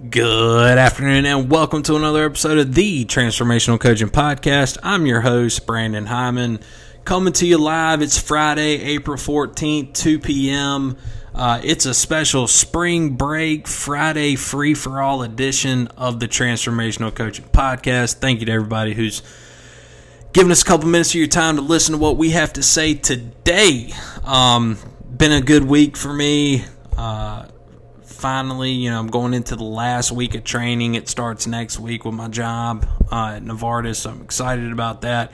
Good afternoon and welcome to another episode of the Transformational Coaching Podcast. I'm your host, Brandon Hyman, coming to you live. It's Friday, April 14th, 2 p.m. Uh, it's a special spring break Friday free for all edition of the Transformational Coaching Podcast. Thank you to everybody who's giving us a couple minutes of your time to listen to what we have to say today. Um, been a good week for me. Uh, finally, you know, I'm going into the last week of training. It starts next week with my job uh, at Novartis. So I'm excited about that.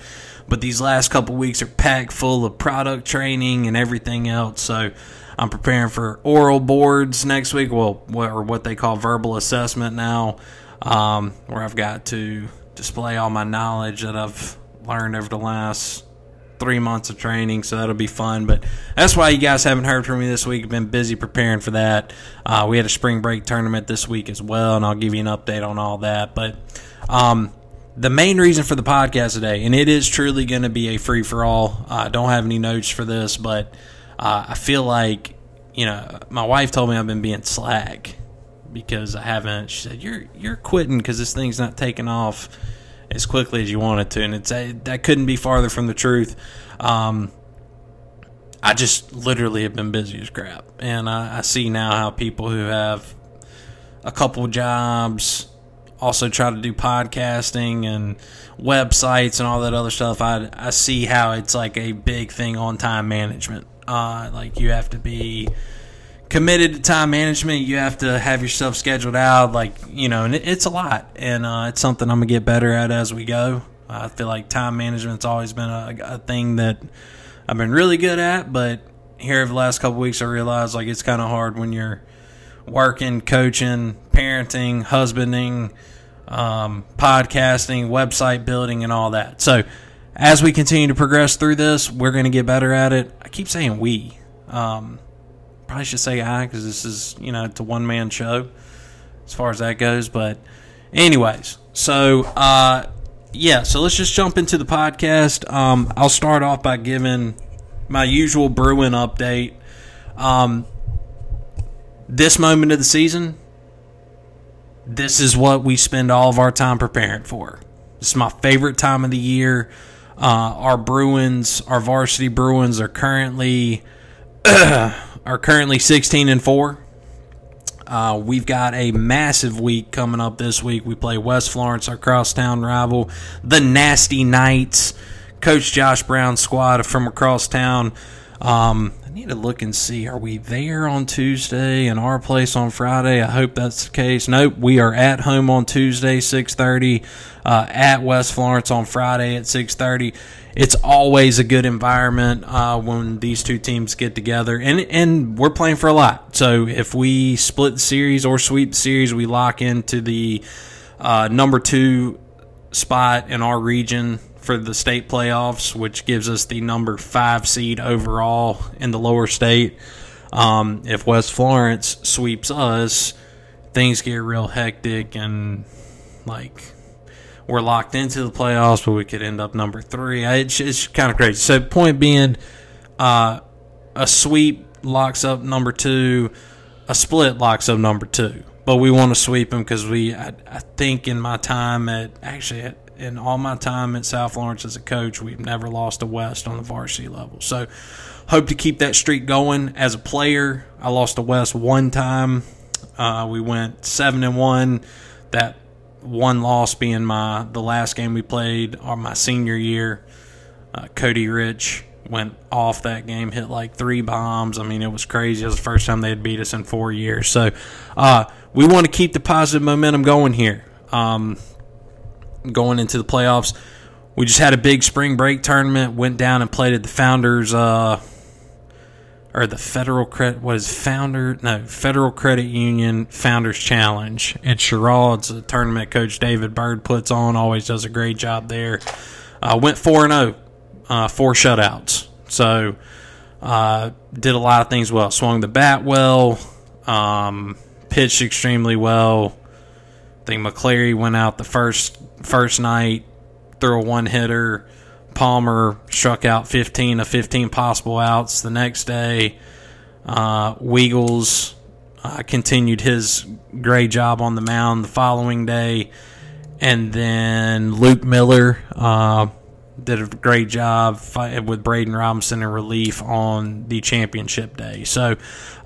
But these last couple weeks are packed full of product training and everything else. So I'm preparing for oral boards next week, well, or what they call verbal assessment now, um, where I've got to display all my knowledge that I've learned over the last three months of training, so that'll be fun. But that's why you guys haven't heard from me this week. I've been busy preparing for that. Uh, we had a spring break tournament this week as well, and I'll give you an update on all that. But um, the main reason for the podcast today, and it is truly going to be a free for all. I uh, don't have any notes for this, but uh, I feel like you know my wife told me I've been being slack because I haven't. She said you're you're quitting because this thing's not taking off as quickly as you want it to, and it's a, that couldn't be farther from the truth. Um, I just literally have been busy as crap, and I, I see now how people who have a couple jobs also try to do podcasting and websites and all that other stuff. I I see how it's like a big thing on time management. Uh, like you have to be committed to time management. You have to have yourself scheduled out, like you know, and it, it's a lot, and uh, it's something I'm gonna get better at as we go. I feel like time management's always been a, a thing that I've been really good at, but here over the last couple weeks, I realized like it's kind of hard when you're working, coaching, parenting, husbanding, um, podcasting, website building, and all that. So as we continue to progress through this, we're going to get better at it. I keep saying we. Um, probably should say I because this is you know it's a one man show as far as that goes. But anyways, so uh, yeah, so let's just jump into the podcast. Um, I'll start off by giving my usual Bruin update. Um, this moment of the season, this is what we spend all of our time preparing for. This is my favorite time of the year. Uh, our Bruins, our varsity Bruins, are currently are currently 16 and 4. Uh, we've got a massive week coming up this week. We play West Florence, our crosstown rival, the Nasty Knights. Coach Josh Brown's squad from across town. Um, I need to look and see. Are we there on Tuesday and our place on Friday? I hope that's the case. Nope, we are at home on Tuesday, six thirty. Uh, at West Florence on Friday at six thirty it's always a good environment uh, when these two teams get together, and and we're playing for a lot. So if we split the series or sweep the series, we lock into the uh, number two spot in our region for the state playoffs, which gives us the number five seed overall in the lower state. Um, if West Florence sweeps us, things get real hectic and like we're locked into the playoffs, but we could end up number three. It's, it's kind of crazy. So, point being, uh, a sweep locks up number two, a split locks up number two. But we want to sweep them because we, I, I, think, in my time at actually in all my time at South Florence as a coach, we've never lost a West on the varsity level. So, hope to keep that streak going. As a player, I lost a West one time. Uh, we went seven and one. That one loss being my the last game we played or my senior year. Uh, Cody Rich went off that game, hit like three bombs. I mean, it was crazy. It was the first time they had beat us in four years. So uh, we want to keep the positive momentum going here. Um, going into the playoffs, we just had a big spring break tournament. Went down and played at the Founders. Uh, or the Federal Credit what is Founder no Federal Credit Union Founders Challenge at Cheraw. It's a tournament Coach David Bird puts on. Always does a great job there. Uh, went four and zero, oh, uh, four shutouts. So uh, did a lot of things well. Swung the bat well. Um, pitched extremely well. I think McCleary went out the first first night, threw a one hitter. Palmer struck out 15 of 15 possible outs the next day. Uh, Weagles, uh, continued his great job on the mound the following day. And then Luke Miller uh, did a great job with Braden Robinson in relief on the championship day. So,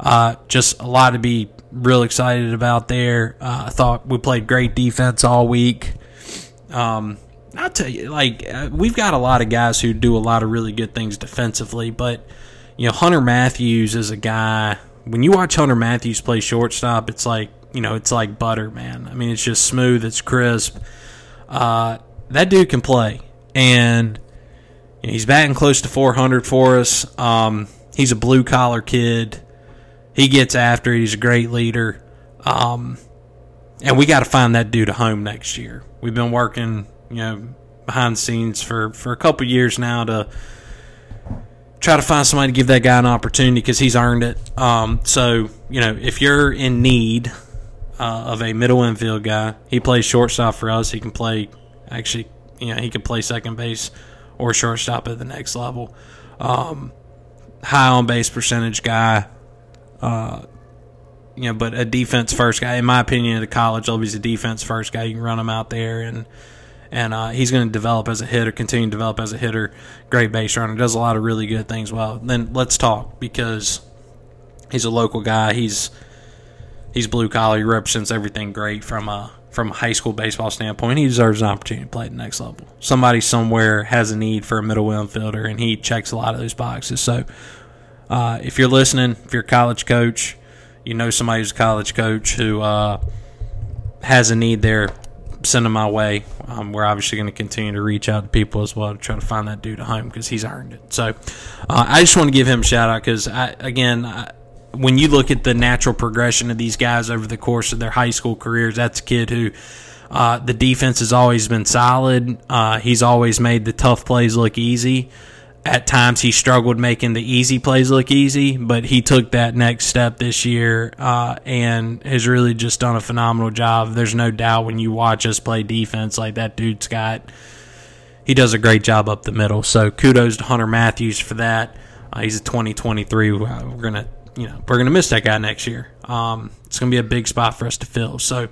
uh, just a lot to be real excited about there. Uh, I thought we played great defense all week. Um, I'll tell you, like uh, we've got a lot of guys who do a lot of really good things defensively, but you know Hunter Matthews is a guy. When you watch Hunter Matthews play shortstop, it's like you know it's like butter, man. I mean, it's just smooth, it's crisp. Uh, that dude can play, and you know, he's batting close to 400 for us. Um, he's a blue collar kid. He gets after it. He's a great leader. Um, and we got to find that dude a home next year. We've been working, you know, behind the scenes for, for a couple years now to try to find somebody to give that guy an opportunity because he's earned it. Um, so, you know, if you're in need uh, of a middle infield guy, he plays shortstop for us. He can play, actually, you know, he can play second base or shortstop at the next level. Um, high on base percentage guy. Uh, you know, but a defense first guy, in my opinion, at a college level, he's a defense first guy. You can run him out there, and and uh, he's going to develop as a hitter, continue to develop as a hitter. Great base runner, does a lot of really good things. Well, then let's talk because he's a local guy. He's he's blue collar. He represents everything great from a from a high school baseball standpoint. He deserves an opportunity to play at the next level. Somebody somewhere has a need for a middle infielder, and he checks a lot of those boxes. So, uh, if you're listening, if you're a college coach you know somebody who's a college coach who uh, has a need there, send them my way. Um, we're obviously going to continue to reach out to people as well to try to find that dude a home because he's earned it. So uh, I just want to give him a shout out because, again, I, when you look at the natural progression of these guys over the course of their high school careers, that's a kid who uh, the defense has always been solid. Uh, he's always made the tough plays look easy at times he struggled making the easy plays look easy, but he took that next step this year uh, and has really just done a phenomenal job. There's no doubt when you watch us play defense, like that dude's got, he does a great job up the middle. So kudos to Hunter Matthews for that. Uh, he's a 2023. We're gonna, you know, we're gonna miss that guy next year. Um, it's gonna be a big spot for us to fill. So.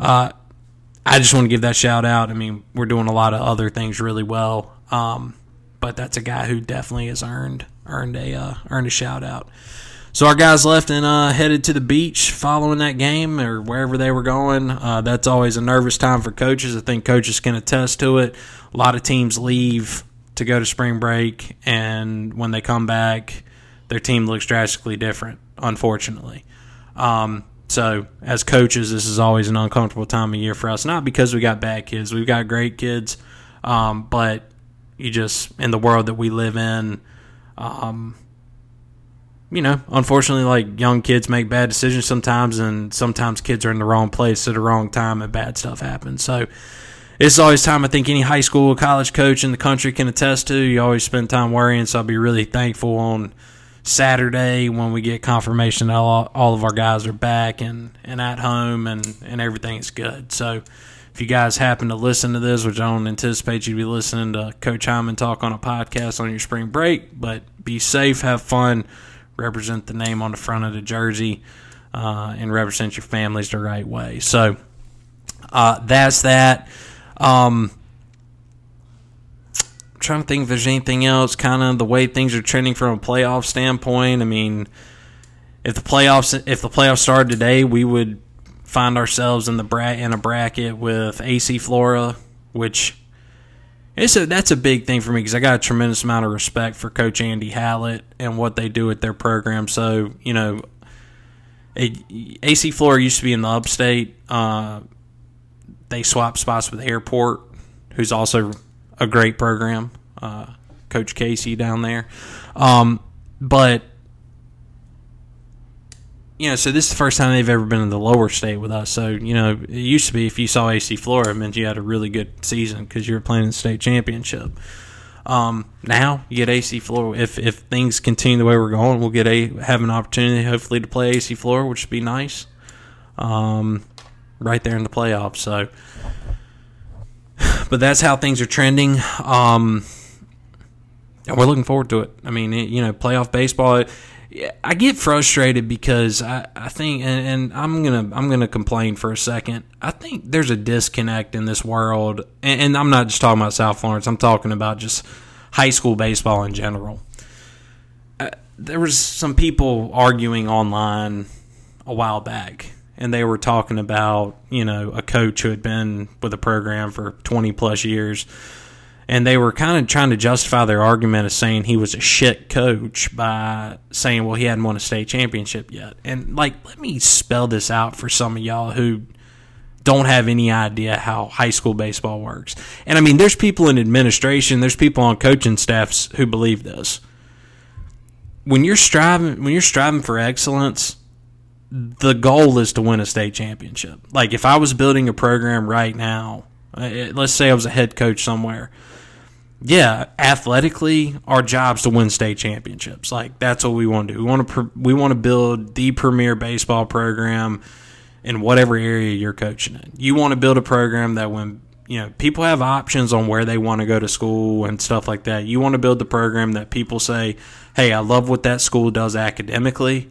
Uh, I just want to give that shout out. I mean, we're doing a lot of other things really well. Um, but that's a guy who definitely has earned earned a uh, earned a shout out. So our guys left and uh, headed to the beach following that game or wherever they were going. Uh, that's always a nervous time for coaches. I think coaches can attest to it. A lot of teams leave to go to spring break, and when they come back, their team looks drastically different. Unfortunately. Um, so, as coaches, this is always an uncomfortable time of year for us. Not because we got bad kids, we've got great kids, um, but you just in the world that we live in um, you know unfortunately like young kids make bad decisions sometimes and sometimes kids are in the wrong place at the wrong time and bad stuff happens. So it's always time i think any high school or college coach in the country can attest to. You always spend time worrying so i'll be really thankful on saturday when we get confirmation that all, all of our guys are back and, and at home and, and everything is good. So if you guys happen to listen to this, which I don't anticipate you to be listening to Coach Hyman talk on a podcast on your spring break, but be safe, have fun, represent the name on the front of the jersey, uh, and represent your families the right way. So uh, that's that. Um, I'm trying to think if there's anything else, kind of the way things are trending from a playoff standpoint. I mean, if the playoffs if the playoffs started today, we would find ourselves in the bra- in a bracket with AC Flora, which it's a, that's a big thing for me because I got a tremendous amount of respect for Coach Andy Hallett and what they do at their program. So you know, it, AC Flora used to be in the Upstate. Uh, they swapped spots with Airport, who's also a great program. Uh, Coach Casey down there, um, but you know, so this is the first time they've ever been in the lower state with us. So, you know, it used to be if you saw AC Flora, it meant you had a really good season because you were playing in the state championship. Um, now you get AC Flora. If if things continue the way we're going, we'll get a have an opportunity hopefully to play AC Flora, which would be nice. Um, right there in the playoffs. So, but that's how things are trending. Um, and we're looking forward to it. I mean, it, you know, playoff baseball I get frustrated because I, I think, and, and, I'm gonna I'm gonna complain for a second. I think there's a disconnect in this world, and, and I'm not just talking about South Florence. I'm talking about just high school baseball in general. Uh, there was some people arguing online a while back, and they were talking about you know a coach who had been with a program for 20 plus years and they were kind of trying to justify their argument of saying he was a shit coach by saying, well, he hadn't won a state championship yet. And like, let me spell this out for some of y'all who don't have any idea how high school baseball works. And I mean, there's people in administration, there's people on coaching staffs who believe this. When you're striving, when you're striving for excellence, the goal is to win a state championship. Like if I was building a program right now, uh, let's say I was a head coach somewhere yeah, athletically, our job's to win state championships. Like that's what we want to do. We want to we want to build the premier baseball program in whatever area you're coaching in. You want to build a program that when you know people have options on where they want to go to school and stuff like that. You want to build the program that people say, "Hey, I love what that school does academically."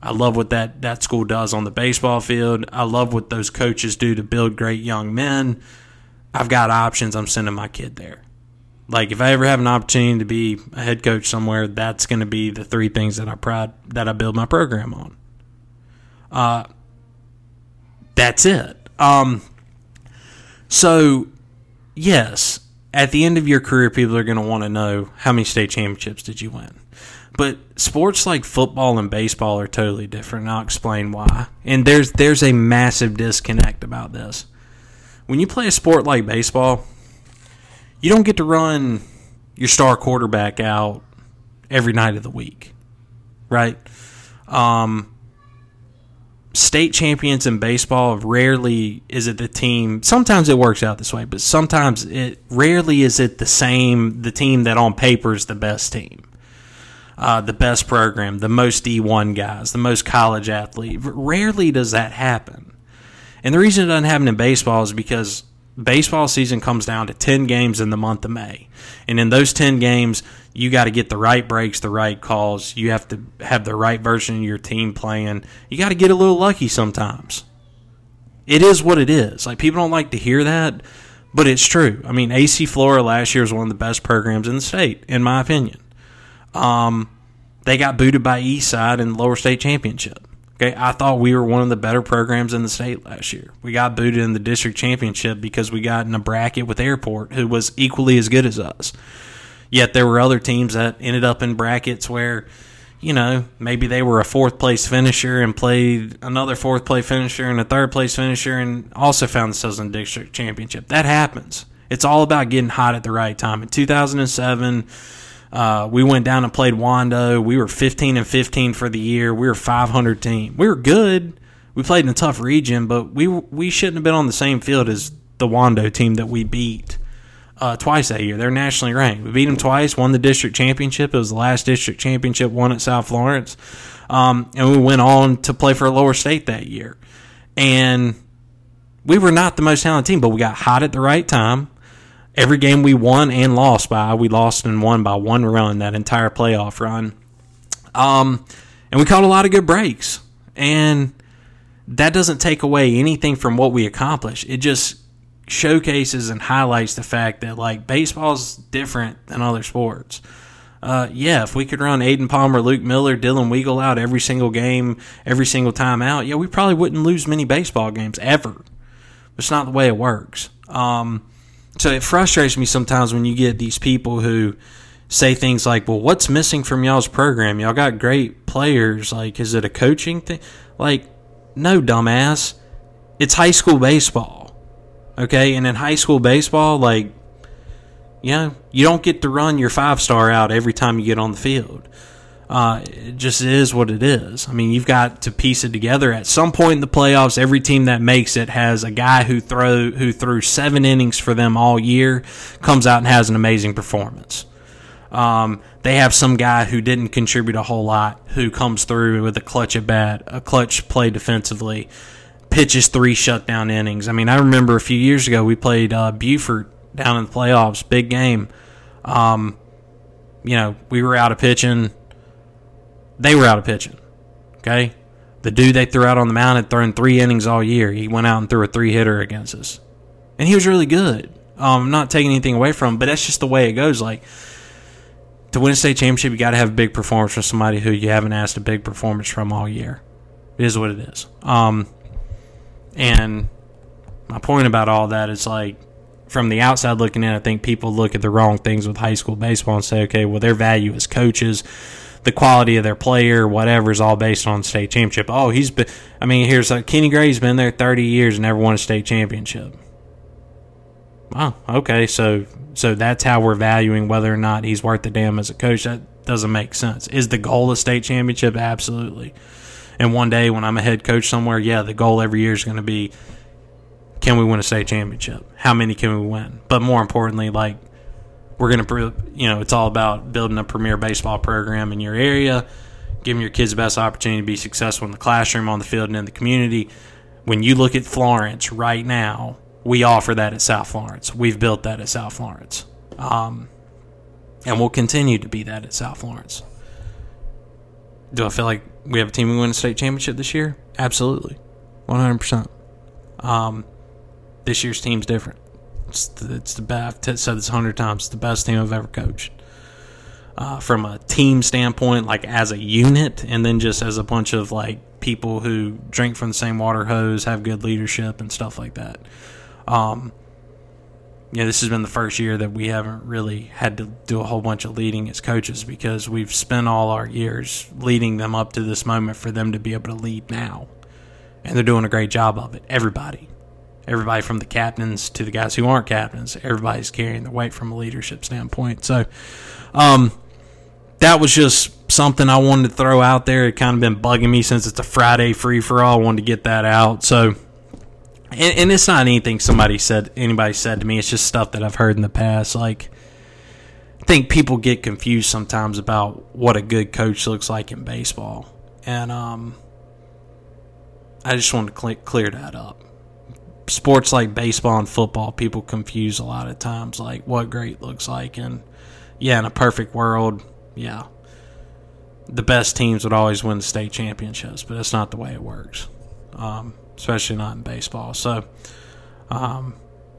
I love what that, that school does on the baseball field. I love what those coaches do to build great young men. I've got options. I'm sending my kid there like if I ever have an opportunity to be a head coach somewhere, that's going to be the three things that I pride that I build my program on. Uh, that's it. Um, so yes, at the end of your career, people are going to want to know how many state championships did you win. But sports like football and baseball are totally different. And I'll explain why. And there's there's a massive disconnect about this. When you play a sport like baseball, you don't get to run your star quarterback out every night of the week, right? Um, state champions in baseball rarely is it the team. Sometimes it works out this way, but sometimes it rarely is it the same. The team that on paper is the best team. Uh, the best program, the most D1 guys, the most college athlete. Rarely does that happen. And the reason it doesn't happen in baseball is because baseball season comes down to 10 games in the month of May. And in those 10 games, you got to get the right breaks, the right calls. You have to have the right version of your team playing. You got to get a little lucky sometimes. It is what it is. Like people don't like to hear that, but it's true. I mean, AC Flora last year was one of the best programs in the state, in my opinion. Um, they got booted by Eastside in the lower state championship. Okay, I thought we were one of the better programs in the state last year. We got booted in the district championship because we got in a bracket with Airport, who was equally as good as us. Yet there were other teams that ended up in brackets where, you know, maybe they were a fourth place finisher and played another fourth place finisher and a third place finisher and also found themselves in the district championship. That happens. It's all about getting hot at the right time. In 2007, uh, we went down and played Wando. We were 15 and 15 for the year. We were 500 team. We were good. We played in a tough region, but we we shouldn't have been on the same field as the Wando team that we beat uh, twice that year. They're nationally ranked. We beat them twice. Won the district championship. It was the last district championship won at South Florence, um, and we went on to play for a lower state that year. And we were not the most talented team, but we got hot at the right time every game we won and lost by, we lost and won by one run that entire playoff run. Um, and we caught a lot of good breaks. And that doesn't take away anything from what we accomplished. It just showcases and highlights the fact that like baseball's different than other sports. Uh, yeah, if we could run Aiden Palmer, Luke Miller, Dylan Weagle out every single game, every single time out, yeah, we probably wouldn't lose many baseball games ever. But it's not the way it works. Um, so it frustrates me sometimes when you get these people who say things like, "Well, what's missing from y'all's program? Y'all got great players. Like, is it a coaching thing?" Like, no, dumbass. It's high school baseball. Okay, and in high school baseball, like, you know, you don't get to run your five star out every time you get on the field. Uh, it just is what it is. I mean, you've got to piece it together. At some point in the playoffs, every team that makes it has a guy who throw who threw seven innings for them all year, comes out and has an amazing performance. Um, they have some guy who didn't contribute a whole lot who comes through with a clutch at bat, a clutch play defensively, pitches three shutdown innings. I mean, I remember a few years ago we played uh, Buford down in the playoffs, big game. Um, you know, we were out of pitching They were out of pitching. Okay? The dude they threw out on the mound had thrown three innings all year. He went out and threw a three hitter against us. And he was really good. Um, I'm not taking anything away from him, but that's just the way it goes. Like, to win a state championship, you got to have a big performance from somebody who you haven't asked a big performance from all year. It is what it is. Um, and my point about all that is like, from the outside looking in, I think people look at the wrong things with high school baseball and say, okay, well, their value as coaches, the quality of their player, whatever, is all based on state championship. Oh, he's been, I mean, here's like Kenny Gray's been there 30 years and never won a state championship. Oh, okay, so so that's how we're valuing whether or not he's worth the damn as a coach. That doesn't make sense. Is the goal a state championship? Absolutely. And one day when I'm a head coach somewhere, yeah, the goal every year is going to be can we win a state championship? How many can we win? But more importantly, like we're going to, you know, it's all about building a premier baseball program in your area, giving your kids the best opportunity to be successful in the classroom, on the field, and in the community. When you look at Florence right now, we offer that at South Florence. We've built that at South Florence. Um, and we'll continue to be that at South Florence. Do I feel like we have a team who win a state championship this year? Absolutely. 100%. Um, this year's team's different. It's the, it's the best. I've said this a hundred times. It's the best team I've ever coached. Uh, from a team standpoint, like as a unit, and then just as a bunch of like people who drink from the same water hose, have good leadership and stuff like that. Um, yeah, this has been the first year that we haven't really had to do a whole bunch of leading as coaches because we've spent all our years leading them up to this moment for them to be able to lead now. And they're doing a great job of it. Everybody. Everybody from the captains to the guys who aren't captains, everybody's carrying the weight from a leadership standpoint. So, um, that was just something I wanted to throw out there. It kind of been bugging me since it's a Friday free for all. I wanted to get that out. So, and, and, it's not anything somebody said anybody said to me it's just stuff that i've heard in the past like i think people get confused sometimes about what a good coach looks like in baseball and um, i just want to clear that up sports like baseball and football people confuse a lot of times like what great looks like and yeah in a perfect world yeah the best teams would always win the state championships but that's not the way it works um, especially not in baseball. So, um,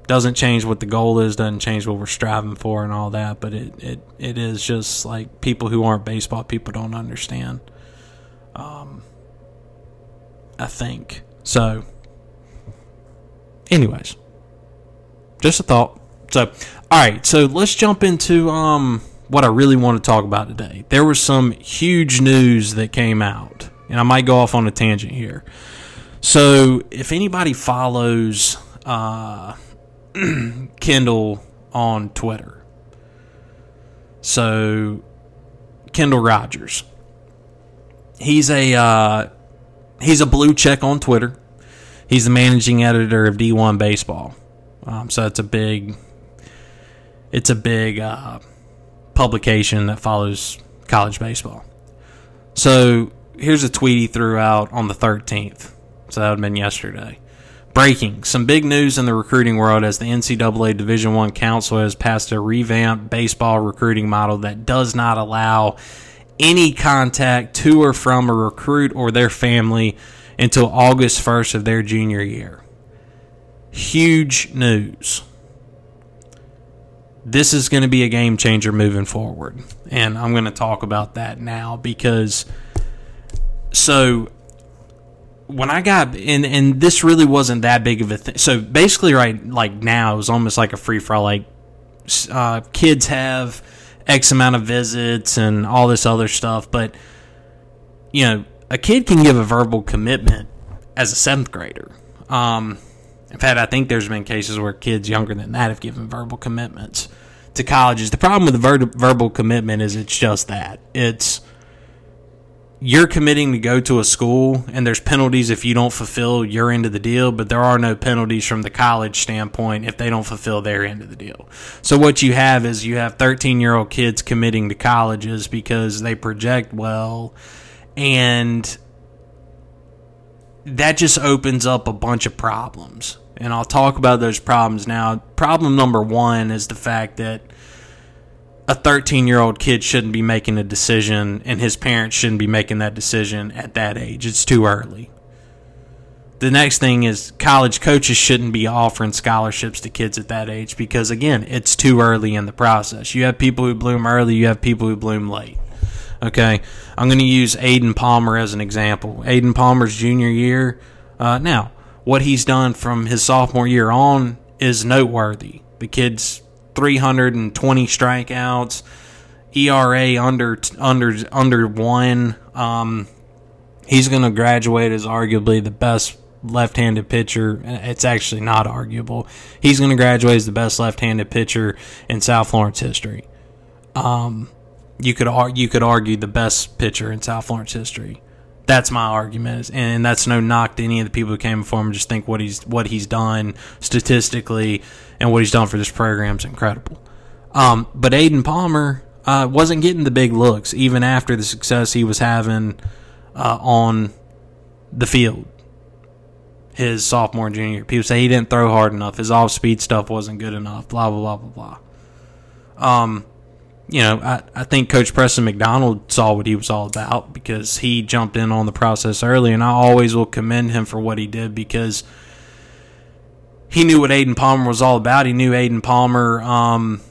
doesn't change what the goal is, doesn't change what we're striving for and all that, but it, it, it is just like people who aren't baseball people don't understand. Um, I think. So, anyways, just a thought. So, all right, so let's jump into um, what I really want to talk about today. There was some huge news that came out, and I might go off on a tangent here. So if anybody follows uh, Kendall on Twitter, so Kendall Rogers, he's a uh, he's a blue check on Twitter. He's the managing editor of D1 Baseball, um, so it's a big it's a big uh, publication that follows college baseball. So here's a tweet he threw out on the 13th. So that would have been yesterday. Breaking: Some big news in the recruiting world as the NCAA Division One Council has passed a revamped baseball recruiting model that does not allow any contact to or from a recruit or their family until August 1st of their junior year. Huge news. This is going to be a game changer moving forward. And I'm going to talk about that now because so when I got and and this really wasn't that big of a thing. So basically, right like now, it was almost like a free for all. Like uh, kids have X amount of visits and all this other stuff, but you know, a kid can give a verbal commitment as a seventh grader. Um, in fact, I think there's been cases where kids younger than that have given verbal commitments to colleges. The problem with the ver- verbal commitment is it's just that it's you're committing to go to a school and there's penalties if you don't fulfill your end of the deal, but there are no penalties from the college standpoint if they don't fulfill their end of the deal. So what you have is you have 13 year old kids committing to colleges because they project well and that just opens up a bunch of problems. And I'll talk about those problems now. Problem number one is the fact that a 13 year old kid shouldn't be making a decision and his parents shouldn't be making that decision at that age. It's too early. The next thing is college coaches shouldn't be offering scholarships to kids at that age because, again, it's too early in the process. You have people who bloom early, you have people who bloom late. Okay, I'm going to use Aiden Palmer as an example. Aiden Palmer's junior year. Uh, now, what he's done from his sophomore year on is noteworthy. The kid's 320 strikeouts, ERA under under under one. Um, he's going to graduate as arguably the best left-handed pitcher. It's actually not arguable. He's going to graduate as the best left-handed pitcher in South Florence history. Um, you could you could argue the best pitcher in South Florence history. That's my argument, and that's no knock to any of the people who came before him. Just think what he's what he's done statistically and what he's done for this program is incredible. Um, but Aiden Palmer uh, wasn't getting the big looks even after the success he was having uh, on the field his sophomore and junior. People say he didn't throw hard enough. His off speed stuff wasn't good enough. Blah blah blah blah blah. Um, you know, I, I think Coach Preston McDonald saw what he was all about because he jumped in on the process early, and I always will commend him for what he did because he knew what Aiden Palmer was all about. He knew Aiden Palmer um,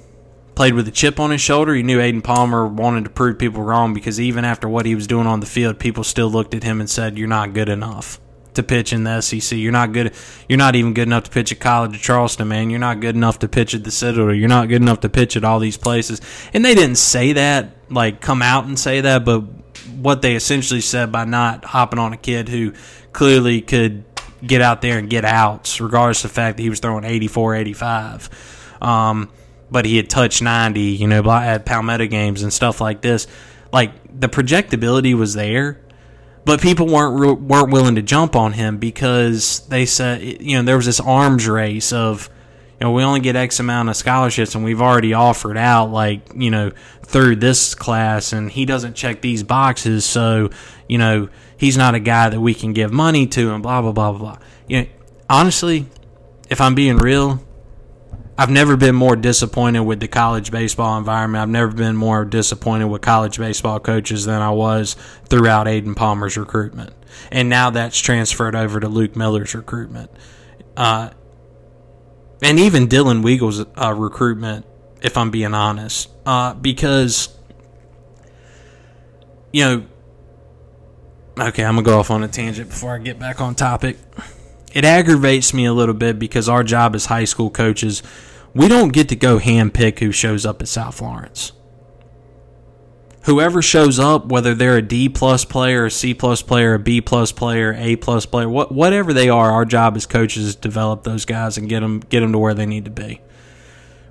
played with a chip on his shoulder. He knew Aiden Palmer wanted to prove people wrong because even after what he was doing on the field, people still looked at him and said, "You're not good enough." To pitch in the SEC. You're not good. You're not even good enough to pitch at College of Charleston, man. You're not good enough to pitch at the Citadel. You're not good enough to pitch at all these places. And they didn't say that, like come out and say that, but what they essentially said by not hopping on a kid who clearly could get out there and get outs, regardless of the fact that he was throwing 84, 85. Um, but he had touched 90, you know, at Palmetto games and stuff like this. Like the projectability was there but people weren't weren't willing to jump on him because they said you know there was this arms race of you know we only get X amount of scholarships and we've already offered out like you know through this class and he doesn't check these boxes so you know he's not a guy that we can give money to and blah blah blah blah. You know, honestly, if I'm being real, I've never been more disappointed with the college baseball environment. I've never been more disappointed with college baseball coaches than I was throughout Aiden Palmer's recruitment. And now that's transferred over to Luke Miller's recruitment. Uh, and even Dylan Weagle's uh, recruitment, if I'm being honest. Uh, because, you know, okay, I'm going to go off on a tangent before I get back on topic it aggravates me a little bit because our job as high school coaches we don't get to go handpick who shows up at South Florence. Whoever shows up, whether they're a D plus player, a C plus player, a B plus player, A plus player, what, whatever they are, our job as coaches is to develop those guys and get them get them to where they need to be.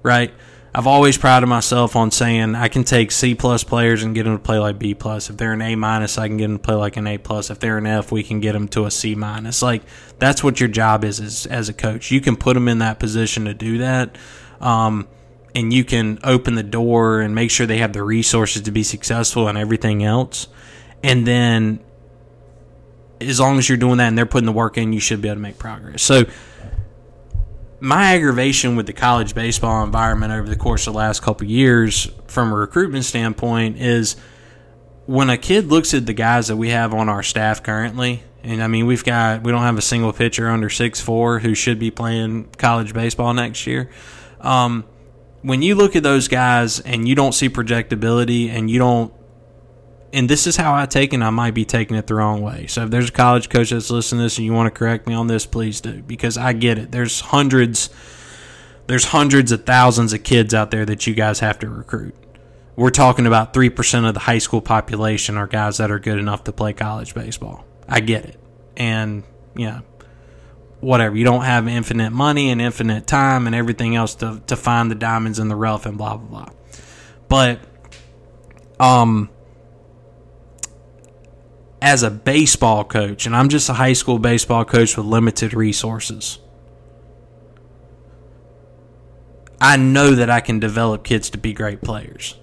Right? I've always prided myself on saying I can take C plus players and get them to play like B plus. If they're an A minus, I can get them to play like an A plus. If they're an F, we can get them to a C minus. Like that's what your job is as, as a coach. You can put them in that position to do that, um, and you can open the door and make sure they have the resources to be successful and everything else. And then, as long as you're doing that and they're putting the work in, you should be able to make progress. So my aggravation with the college baseball environment over the course of the last couple years, from a recruitment standpoint, is when a kid looks at the guys that we have on our staff currently, and I mean we've got we don't have a single pitcher under six four who should be playing college baseball next year. Um, when you look at those guys and you don't see projectability and you don't and this is how I take it, I might be taking it the wrong way. So if there's a college coach that's listening to this and you want to correct me on this, please do. Because I get it. There's hundreds there's hundreds of thousands of kids out there that you guys have to recruit. We're talking about three percent of the high school population are guys that are good enough to play college baseball. I get it. And yeah, whatever. You don't have infinite money and infinite time and everything else to, to find the diamonds in the rough and blah blah blah. But um as a baseball coach, and I'm just a high school baseball coach with limited resources, I know that I can develop kids to be great players.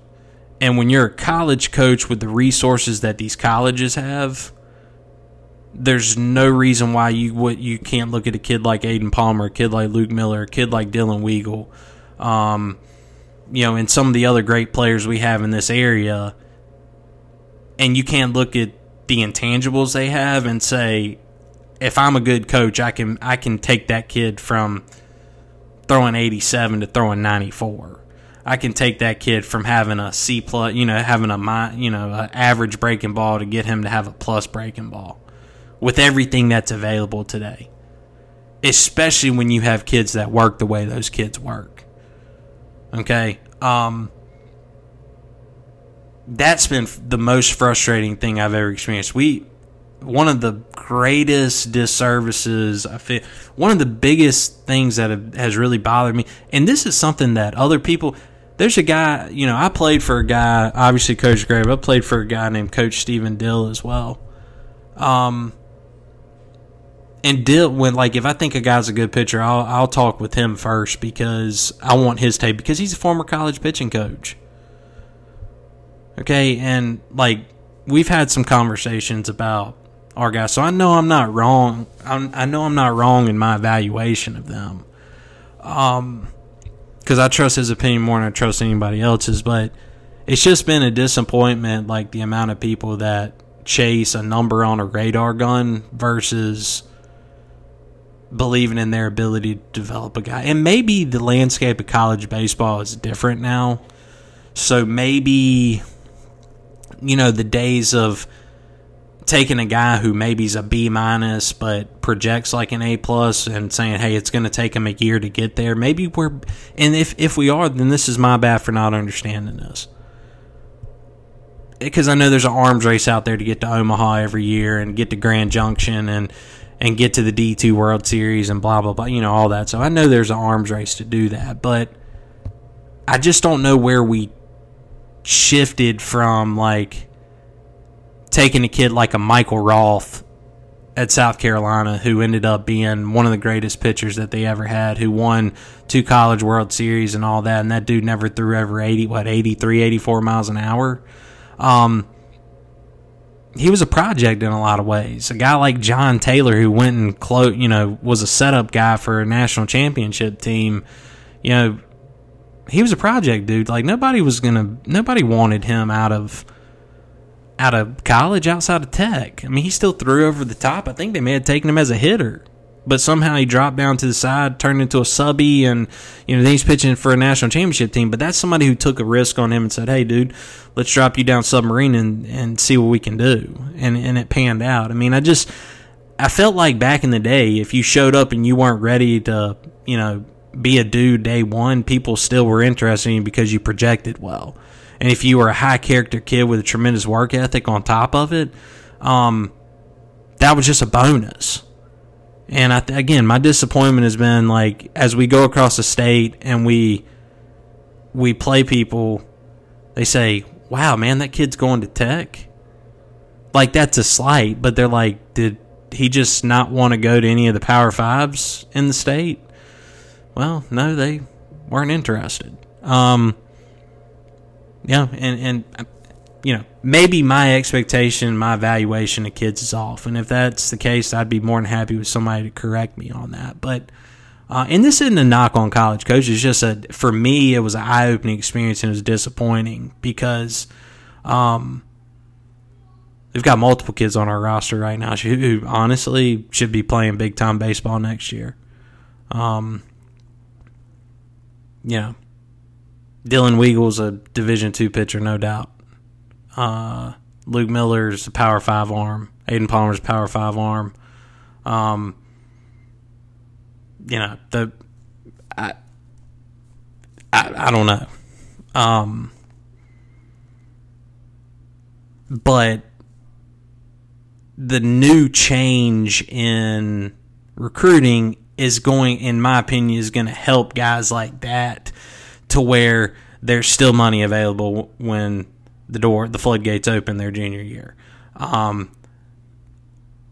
And when you're a college coach with the resources that these colleges have, there's no reason why you what you can't look at a kid like Aiden Palmer, a kid like Luke Miller, a kid like Dylan Weagle, um, you know, and some of the other great players we have in this area, and you can't look at the intangibles they have and say, if I'm a good coach, I can I can take that kid from throwing 87 to throwing 94. I can take that kid from having a C plus, you know, having a you know, an average breaking ball to get him to have a plus breaking ball with everything that's available today. Especially when you have kids that work the way those kids work. Okay? Um that's been the most frustrating thing I've ever experienced. We one of the greatest disservices I feel one of the biggest things that have, has really bothered me and this is something that other people there's a guy you know I played for a guy obviously Coach Grave I played for a guy named Coach Stephen Dill as well um and Dill when like if I think a guy's a good pitcher I'll I'll talk with him first because I want his tape because he's a former college pitching coach okay and like we've had some conversations about our guys. So I know I'm not wrong. I'm, i know I'm not wrong in my evaluation of them. Um, because I trust his opinion more than I trust anybody else's. But it's just been a disappointment, like the amount of people that chase a number on a radar gun versus believing in their ability to develop a guy. And maybe the landscape of college baseball is different now. So maybe, you know, the days of taking a guy who maybe's a B minus but projects like an A plus and saying, "Hey, it's going to take him a year to get there." Maybe we're, and if if we are, then this is my bad for not understanding this. Eh, because I know there's an arms race out there to get to Omaha every year and get to Grand Junction and and get to the D two World Series and blah blah blah, you know all that. So I know there's an arms race to do that, but I just don't know where we shifted from like taking a kid like a Michael Roth at South Carolina, who ended up being one of the greatest pitchers that they ever had, who won two college World Series and all that, and that dude never threw over 80, what, 83, 84 miles an hour. Um, he was a project in a lot of ways. A guy like John Taylor, who went and clo- you know, was a setup guy for a national championship team, you know, he was a project dude. Like nobody was gonna, nobody wanted him out of out of college outside of tech. I mean, he still threw over the top. I think they may have taken him as a hitter, but somehow he dropped down to the side, turned into a subby, and you know then he's pitching for a national championship team. But that's somebody who took a risk on him and said, "Hey, dude, let's drop you down submarine and and see what we can do." And and it panned out. I mean, I just I felt like back in the day, if you showed up and you weren't ready to, you know, be a dude day one, people still were interested in you because you projected well. And if you were a high character kid with a tremendous work ethic on top of it, um, that was just a bonus. And I th- again, my disappointment has been like as we go across the state and we we play people, they say, "Wow, man, that kid's going to Tech." Like that's a slight, but they're like, "Did he just not want to go to any of the Power Fives in the state?" Well, no, they weren't interested. Um, yeah, and and you know maybe my expectation, my evaluation of kids is off, and if that's the case, I'd be more than happy with somebody to correct me on that. But uh, and this isn't a knock on college coaches. Just a for me, it was an eye opening experience and it was disappointing because. Um, We've got multiple kids on our roster right now who, honestly should be playing big time baseball next year. Um, yeah, Dylan Weagle's a Division two pitcher, no doubt. Uh, Luke Miller's a Power Five arm. Aiden Palmer's Power Five arm. Um, you know the I, I I don't know. Um, but the new change in recruiting is going, in my opinion, is going to help guys like that to where there's still money available when the door, the floodgates open their junior year. Um,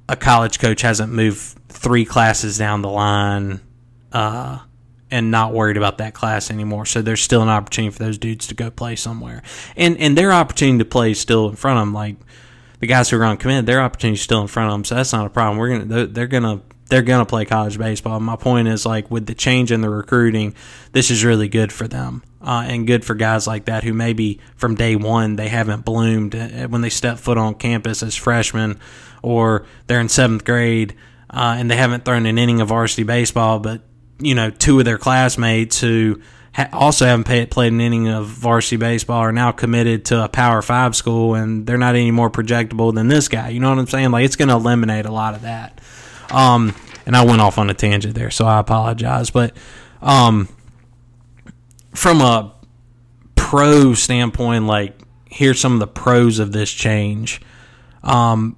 a college coach hasn't moved three classes down the line uh, and not worried about that class anymore. So there's still an opportunity for those dudes to go play somewhere, and and their opportunity to play is still in front of them. Like the guys who are on commit, their opportunity is still in front of them. So that's not a problem. We're gonna they're, they're gonna they're going to play college baseball. My point is like with the change in the recruiting, this is really good for them. uh, and good for guys like that who maybe from day one they haven't bloomed uh, when they step foot on campus as freshmen or they're in seventh grade uh, and they haven't thrown an inning of varsity baseball, but you know two of their classmates who also haven't pay- played an inning of varsity baseball are now committed to a Power Five school and they're not any more projectable than this guy. You know what I'm saying? Like it's going to eliminate a lot of that. Um, and I went off on a tangent there, so I apologize. But um, from a pro standpoint, like here's some of the pros of this change. Um,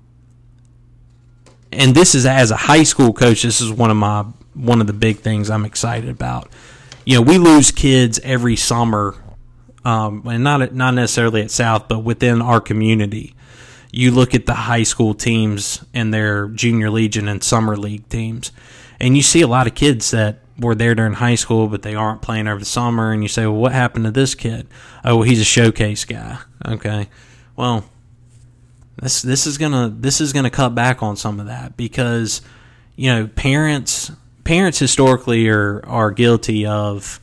and this is as a high school coach, this is one of my one of the big things I'm excited about. You know, we lose kids every summer, um, and not not necessarily at South, but within our community. You look at the high school teams and their junior legion and summer league teams, and you see a lot of kids that were there during high school, but they aren't playing over the summer. And you say, well, what happened to this kid? Oh, well, he's a showcase guy. Okay, well, this this is gonna this is gonna cut back on some of that because you know parents parents historically are are guilty of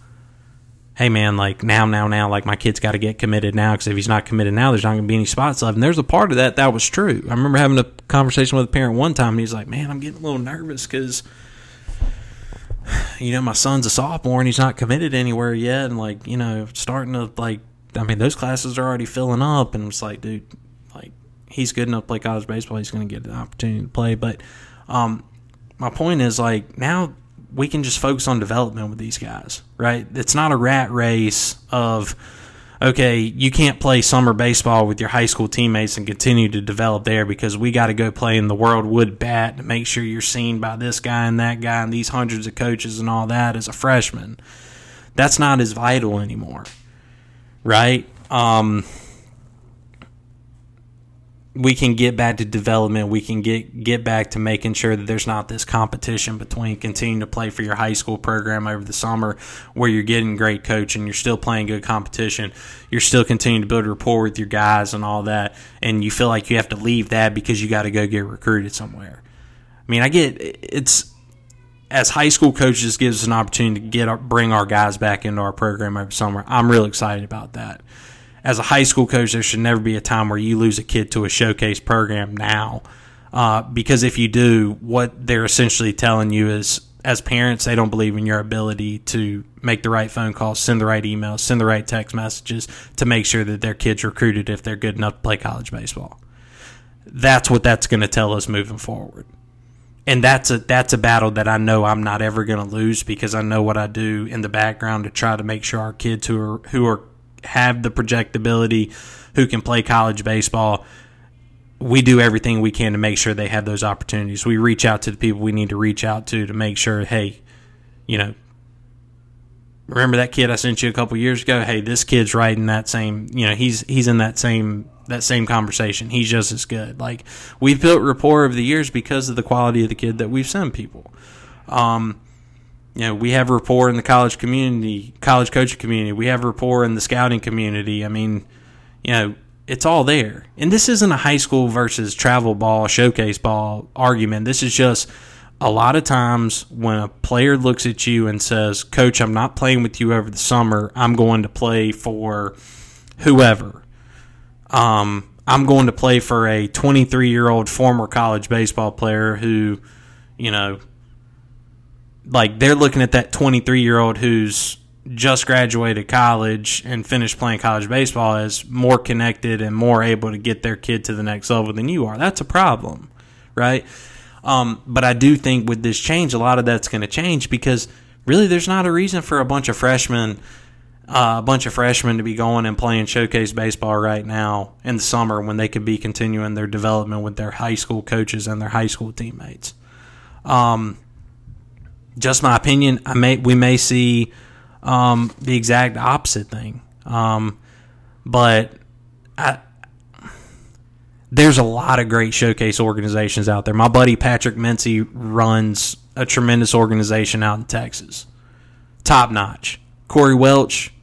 hey man like now now now like my kid's got to get committed now because if he's not committed now there's not going to be any spots left. And there's a part of that that was true. I remember having a conversation with a parent one time and he's like man i'm getting a little nervous because you know my son's a sophomore and he's not committed anywhere yet and like you know starting to like i mean those classes are already filling up and it's like dude like he's good enough to play college baseball he's going to get an opportunity to play. But um my point is like now we can just focus on development with these guys, right? It's not a rat race of okay, you can't play summer baseball with your high school teammates and continue to develop there because we got to go play in the World Wood Bat to make sure you're seen by this guy and that guy and these hundreds of coaches and all that as a freshman. That's not as vital anymore, right? Um, we can get back to development. We can get get back to making sure that there's not this competition between continuing to play for your high school program over the summer, where you're getting great coaching, you're still playing good competition, you're still continuing to build rapport with your guys and all that, and you feel like you have to leave that because you got to go get recruited somewhere. I mean, I get it's as high school coaches gives us an opportunity to get our, bring our guys back into our program over summer. I'm real excited about that as a high school coach, there should never be a time where you lose a kid to a showcase program now. Uh, because if you do, what they're essentially telling you is, as parents, they don't believe in your ability to make the right phone calls, send the right emails, send the right text messages to make sure that their kid's recruited if they're good enough to play college baseball. That's what that's going to tell us moving forward. And that's a that's a battle that I know I'm not ever going to lose because I know what I do in the background to try to make sure our kids who are who are have the projectability, who can play college baseball. We do everything we can to make sure they have those opportunities. We reach out to the people we need to reach out to to make sure, hey, you know, remember that kid I sent you a couple years ago? Hey, this kid's right in that same, you know, he's he's in that same that same conversation. He's just as good. Like we've built rapport over the years because of the quality of the kid that we've sent people. Um, you know, we have rapport in the college community, college coaching community. We have rapport in the scouting community. I mean, you know, it's all there. And this isn't a high school versus travel ball, showcase ball argument. This is just a lot of times when a player looks at you and says, Coach, I'm not playing with you over the summer. I'm going to play for whoever. Um, I'm going to play for a 23 year old former college baseball player who, you know, like they're looking at that 23 year old who's just graduated college and finished playing college baseball as more connected and more able to get their kid to the next level than you are. That's a problem, right? Um, but I do think with this change, a lot of that's going to change because really there's not a reason for a bunch of freshmen, uh, a bunch of freshmen to be going and playing showcase baseball right now in the summer when they could be continuing their development with their high school coaches and their high school teammates. Um, just my opinion. I may we may see um, the exact opposite thing, um, but I, there's a lot of great showcase organizations out there. My buddy Patrick Mincy runs a tremendous organization out in Texas, top notch. Corey Welch,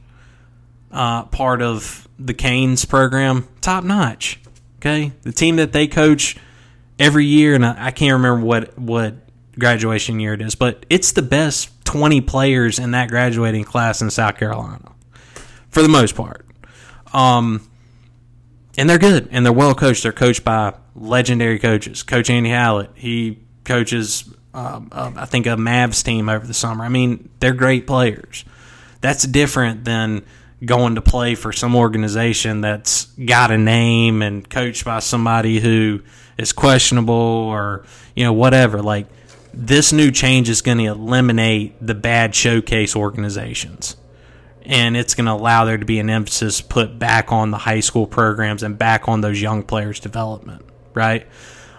uh, part of the Canes program, top notch. Okay, the team that they coach every year, and I, I can't remember what what graduation year it is, but it's the best 20 players in that graduating class in South Carolina. for the most part. Um, and they're good and they're well coached. They're coached by legendary coaches. Coach Andy Hallett, he coaches, um, uh, I think, a Mavs team over the summer. I mean, they're great players. That's different than going to play for some organization that's got a name and coached by somebody who is questionable or you know whatever. Like this new change is going to eliminate the bad showcase organizations and it's going to allow there to be an emphasis put back on the high school programs and back on those young players' development, right?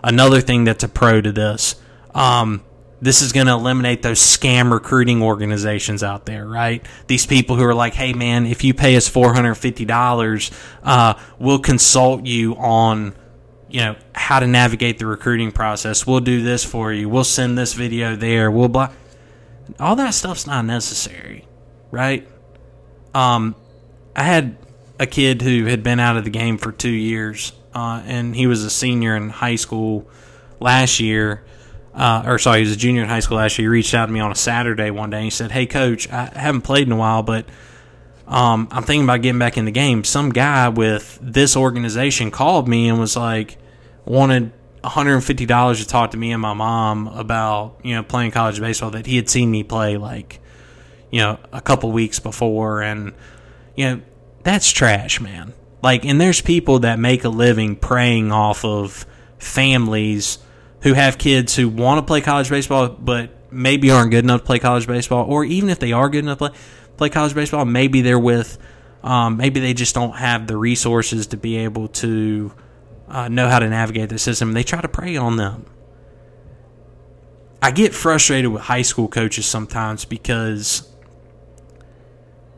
Another thing that's a pro to this, um, this is going to eliminate those scam recruiting organizations out there, right? These people who are like, hey, man, if you pay us $450, uh, we'll consult you on you know how to navigate the recruiting process. We'll do this for you. We'll send this video there. We'll blah. All that stuff's not necessary, right? Um, I had a kid who had been out of the game for two years, uh, and he was a senior in high school last year. Uh, or sorry, he was a junior in high school last year. He reached out to me on a Saturday one day. And he said, "Hey, coach, I haven't played in a while, but um, I'm thinking about getting back in the game." Some guy with this organization called me and was like, wanted $150 to talk to me and my mom about you know playing college baseball that he had seen me play like you know, a couple weeks before. And, you know, that's trash, man. Like, and there's people that make a living preying off of families who have kids who want to play college baseball, but maybe aren't good enough to play college baseball, or even if they are good enough to play, play college baseball, maybe they're with, um, maybe they just don't have the resources to be able to uh, know how to navigate the system. They try to prey on them. I get frustrated with high school coaches sometimes because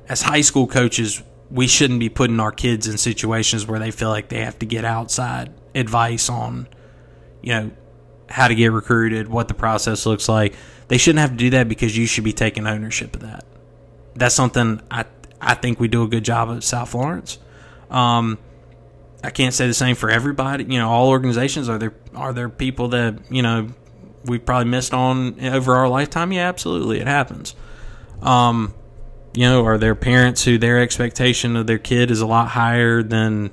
as high school coaches, we shouldn't be putting our kids in situations where they feel like they have to get outside advice on, you know, how to get recruited, what the process looks like. They shouldn't have to do that because you should be taking ownership of that. That's something I I think we do a good job at South Florence. Um, I can't say the same for everybody. You know, all organizations are there are there people that you know we probably missed on over our lifetime. Yeah, absolutely, it happens. Um, you know, are there parents who their expectation of their kid is a lot higher than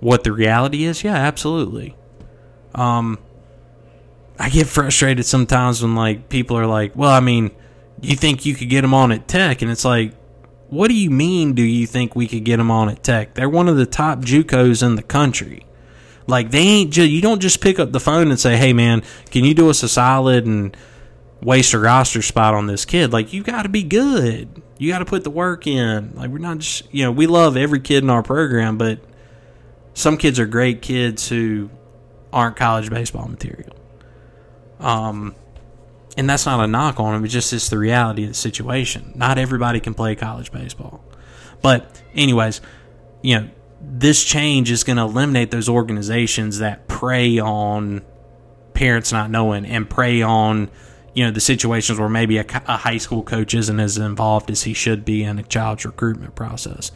what the reality is? Yeah, absolutely. Um, I get frustrated sometimes when like people are like, "Well, I mean, you think you could get them on at Tech?" And it's like, "What do you mean? Do you think we could get them on at Tech? They're one of the top JUCOs in the country. Like they ain't just you don't just pick up the phone and say, "Hey, man, can you do us a solid and waste a roster spot on this kid?" Like you got to be good you got to put the work in. Like we're not just you know we love every kid in our program, but some kids are great kids who aren't college baseball material. Um, and that's not a knock on them. It's just it's the reality of the situation. Not everybody can play college baseball. But anyways, you know this change is going to eliminate those organizations that prey on parents not knowing and prey on you know the situations where maybe a, a, high school coach isn't as involved as he should be in a child's recruitment process.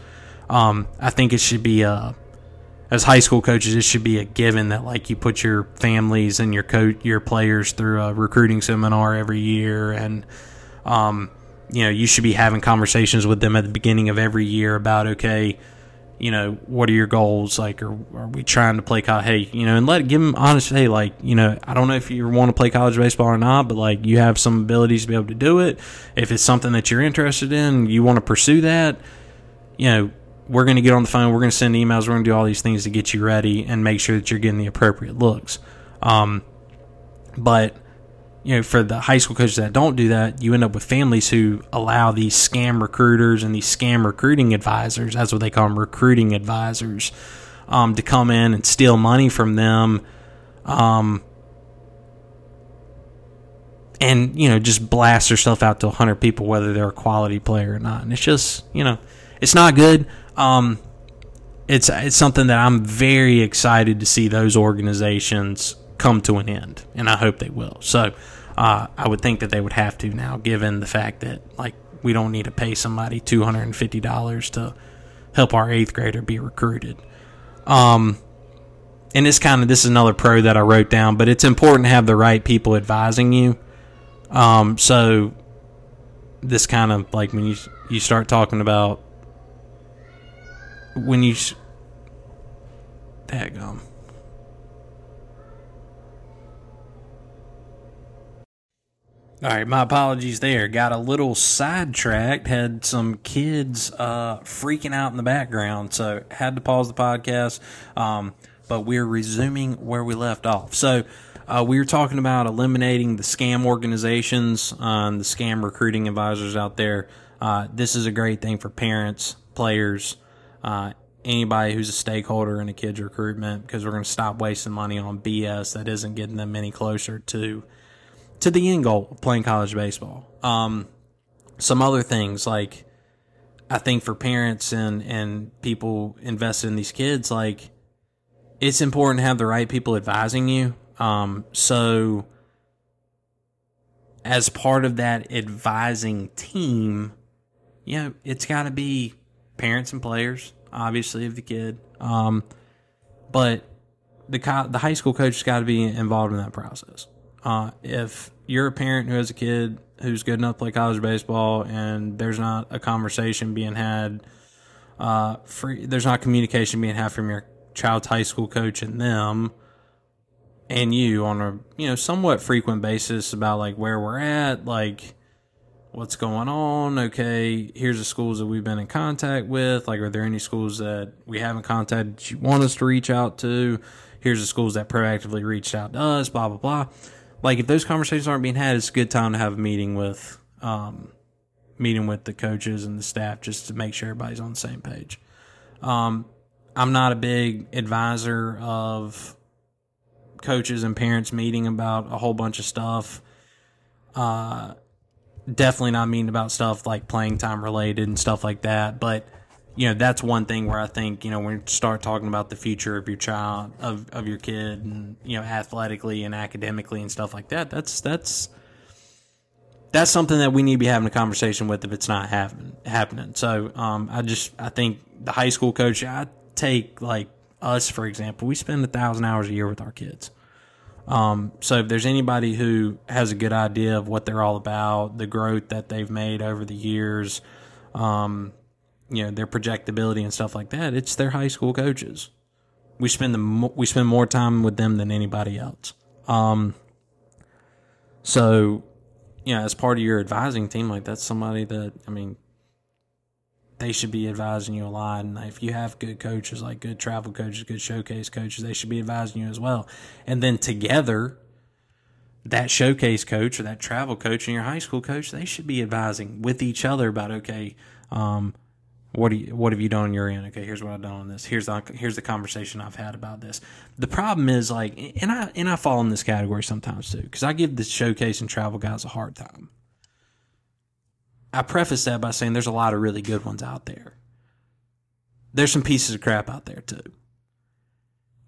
Um, I think it should be a as high school coaches, it should be a given that like you put your families and your coach your players through a recruiting seminar every year, and um, you know you should be having conversations with them at the beginning of every year about okay you know, what are your goals? Like, are, are we trying to play college? Hey, you know, and let give them honest. Hey, like, you know, I don't know if you want to play college baseball or not, but like, you have some abilities to be able to do it. If it's something that you're interested in, you want to pursue that. You know, we're going to get on the phone. We're going to send emails. We're going to do all these things to get you ready and make sure that you're getting the appropriate looks. Um, but you know, for the high school coaches that don't do that, you end up with families who allow these scam recruiters and these scam recruiting advisors, that's what they call them, recruiting advisors, um, to come in and steal money from them. Um, and you know just blast stuff out to 100 people whether they're a quality player or not and it's just you know it's not good um, it's it's something that I'm very excited to see those organizations come to an end and I hope they will so uh, I would think that they would have to now, given the fact that like we don't need to pay somebody two hundred and fifty dollars to help our eighth grader be recruited. Um, and this kind of this is another pro that I wrote down, but it's important to have the right people advising you. Um, so this kind of like when you you start talking about when you. Daggum. All right, my apologies there. Got a little sidetracked. Had some kids uh, freaking out in the background, so had to pause the podcast. Um, but we're resuming where we left off. So uh, we were talking about eliminating the scam organizations, um, the scam recruiting advisors out there. Uh, this is a great thing for parents, players, uh, anybody who's a stakeholder in a kid's recruitment because we're going to stop wasting money on BS that isn't getting them any closer to to the end goal of playing college baseball. Um, some other things like I think for parents and and people invested in these kids, like it's important to have the right people advising you. Um, so as part of that advising team, you know, it's got to be parents and players, obviously, of the kid. Um, but the the high school coach has got to be involved in that process. Uh, if you're a parent who has a kid who's good enough to play college baseball and there's not a conversation being had, uh, free, there's not communication being had from your child's high school coach and them and you on a you know somewhat frequent basis about like where we're at, like what's going on. Okay, here's the schools that we've been in contact with. Like, are there any schools that we haven't contacted you want us to reach out to? Here's the schools that proactively reached out to us. Blah blah blah. Like, if those conversations aren't being had, it's a good time to have a meeting with um, meeting with the coaches and the staff just to make sure everybody's on the same page. Um, I'm not a big advisor of coaches and parents meeting about a whole bunch of stuff. Uh, definitely not mean about stuff like playing time related and stuff like that. But you know, that's one thing where I think you know when you start talking about the future of your child, of of your kid, and you know, athletically and academically and stuff like that. That's that's that's something that we need to be having a conversation with if it's not happening. Happening. So um, I just I think the high school coach I take like us for example, we spend a thousand hours a year with our kids. Um, so if there's anybody who has a good idea of what they're all about, the growth that they've made over the years, um, you know, their projectability and stuff like that, it's their high school coaches. We spend the we spend more time with them than anybody else. Um, so, you know, as part of your advising team, like that's somebody that I mean, they should be advising you a lot. And if you have good coaches, like good travel coaches, good showcase coaches, they should be advising you as well. And then together, that showcase coach or that travel coach and your high school coach, they should be advising with each other about, okay, um, what do you, what have you done on your end? Okay, here's what I've done on this. Here's the here's the conversation I've had about this. The problem is like, and I and I fall in this category sometimes too, because I give the showcase and travel guys a hard time. I preface that by saying there's a lot of really good ones out there. There's some pieces of crap out there too.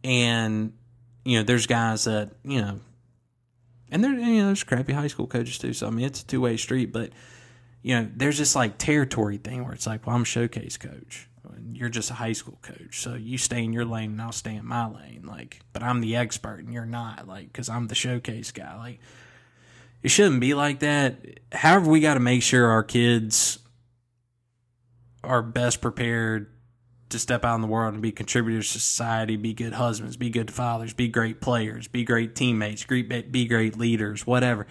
And, you know, there's guys that, you know, and there, you know, there's crappy high school coaches too. So, I mean, it's a two way street, but, you know, there's this like territory thing where it's like, well, I'm a showcase coach. And you're just a high school coach. So you stay in your lane and I'll stay in my lane. Like, but I'm the expert and you're not. Like, cause I'm the showcase guy. Like, it shouldn't be like that. However, we got to make sure our kids are best prepared to step out in the world and be contributors to society, be good husbands, be good fathers, be great players, be great teammates, be great leaders, whatever.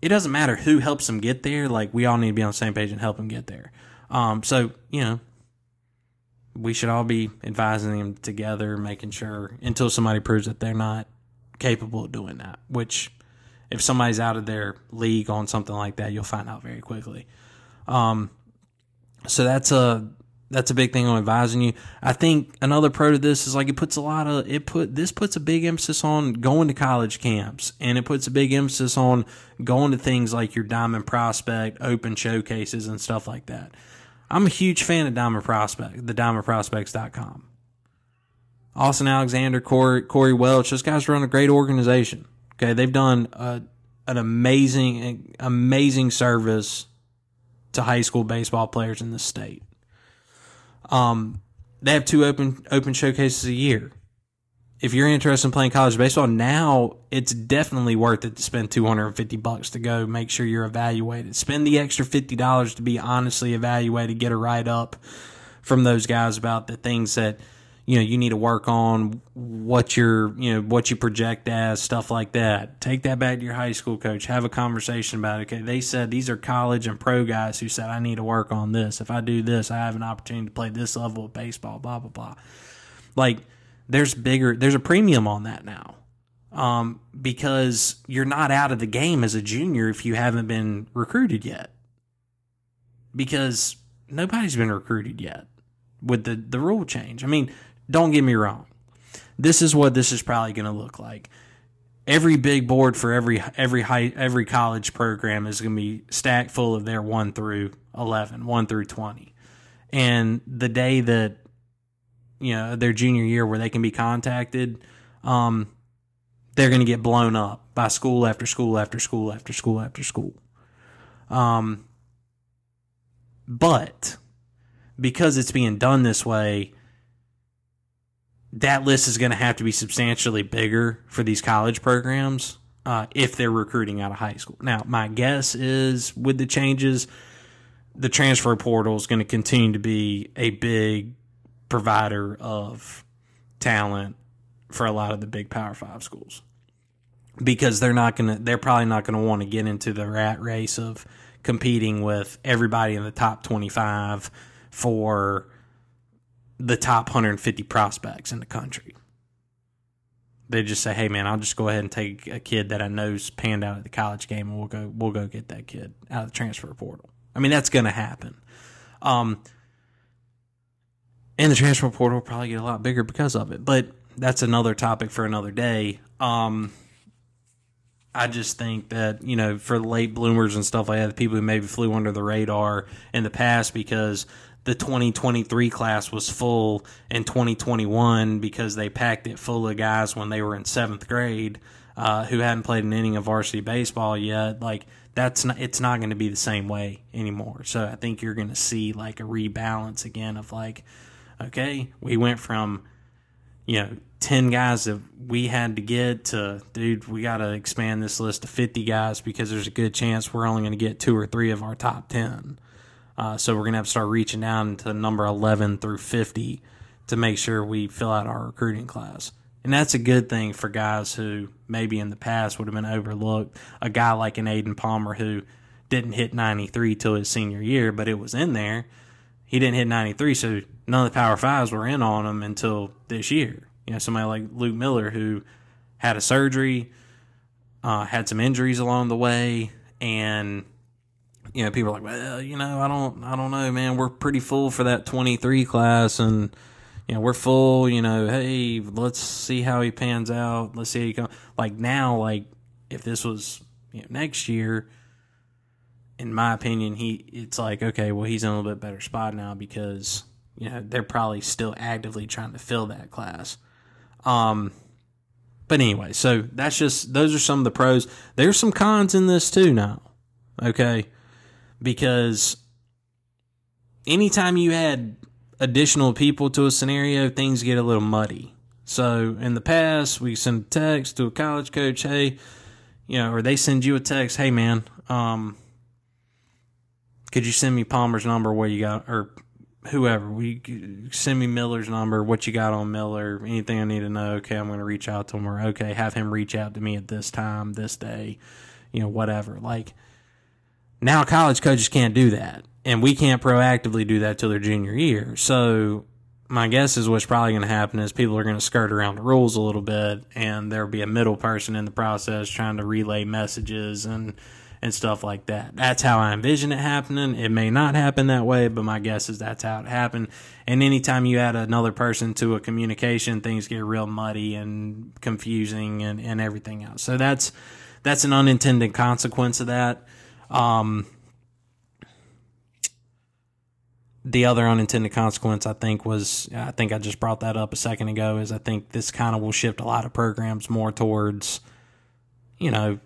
It doesn't matter who helps them get there. Like we all need to be on the same page and help them get there. Um, so you know, we should all be advising them together, making sure until somebody proves that they're not capable of doing that, which if somebody's out of their league on something like that, you'll find out very quickly. Um, so that's a that's a big thing on advising you. I think another pro to this is like it puts a lot of it put this puts a big emphasis on going to college camps and it puts a big emphasis on going to things like your Diamond Prospect, open showcases and stuff like that. I'm a huge fan of Diamond Prospect, the diamondprospects.com. Austin Alexander, Corey, Corey Welch, those guys run a great organization. Okay, they've done a, an amazing, amazing service to high school baseball players in the state. Um, they have two open open showcases a year. If you're interested in playing college baseball now, it's definitely worth it to spend 250 bucks to go make sure you're evaluated. Spend the extra $50 to be honestly evaluated, get a write up from those guys about the things that you know you need to work on what your you know what you project as stuff like that. Take that back to your high school coach. Have a conversation about it. Okay they said these are college and pro guys who said i need to work on this. If i do this i have an opportunity to play this level of baseball blah blah blah. Like there's bigger there's a premium on that now um, because you're not out of the game as a junior if you haven't been recruited yet. Because nobody's been recruited yet with the, the rule change. I mean, don't get me wrong. This is what this is probably going to look like. Every big board for every every high every college program is going to be stacked full of their 1 through 11, 1 through 20. And the day that you know, their junior year where they can be contacted, um, they're going to get blown up by school after school after school after school after school. Um, but because it's being done this way, that list is going to have to be substantially bigger for these college programs uh, if they're recruiting out of high school. Now, my guess is with the changes, the transfer portal is going to continue to be a big provider of talent for a lot of the big Power Five schools because they're not going to, they're probably not going to want to get into the rat race of competing with everybody in the top 25 for the top 150 prospects in the country. They just say, "Hey, man, I'll just go ahead and take a kid that I know's panned out at the college game, and we'll go we'll go get that kid out of the transfer portal." I mean, that's going to happen. Um, and the transfer portal will probably get a lot bigger because of it. But that's another topic for another day. Um, I just think that, you know, for late bloomers and stuff like that, the people who maybe flew under the radar in the past because the 2023 class was full in 2021 because they packed it full of guys when they were in seventh grade uh, who hadn't played an inning of varsity baseball yet. Like, that's not, it's not going to be the same way anymore. So I think you're going to see like a rebalance again of like, okay, we went from, you know, 10 guys that we had to get to, dude, we got to expand this list to 50 guys because there's a good chance we're only going to get two or three of our top 10. Uh, so we're going to have to start reaching down to number 11 through 50 to make sure we fill out our recruiting class. And that's a good thing for guys who maybe in the past would have been overlooked. A guy like an Aiden Palmer who didn't hit 93 till his senior year, but it was in there. He didn't hit 93, so none of the Power Fives were in on him until this year. You know, somebody like Luke Miller who had a surgery, uh, had some injuries along the way, and you know, people are like, well, you know, I don't, I don't know, man. We're pretty full for that 23 class, and you know, we're full. You know, hey, let's see how he pans out. Let's see how he comes. Like now, like if this was you know, next year, in my opinion, he it's like okay, well, he's in a little bit better spot now because you know they're probably still actively trying to fill that class. Um, but anyway, so that's just those are some of the pros. There's some cons in this too now. Okay because anytime you add additional people to a scenario, things get a little muddy. So in the past, we send a text to a college coach, hey, you know, or they send you a text, hey man, um, could you send me Palmer's number? What you got, or whoever? We send me Miller's number. What you got on Miller? Anything I need to know? Okay, I'm going to reach out to him, or okay, have him reach out to me at this time, this day, you know, whatever. Like now college coaches can't do that. And we can't proactively do that till their junior year. So my guess is what's probably going to happen is people are going to skirt around the rules a little bit and there'll be a middle person in the process trying to relay messages and and stuff like that. That's how I envision it happening. It may not happen that way, but my guess is that's how it happened. And anytime you add another person to a communication, things get real muddy and confusing and, and everything else. So that's that's an unintended consequence of that. Um, the other unintended consequence, I think, was I think I just brought that up a second ago. Is I think this kind of will shift a lot of programs more towards, you know,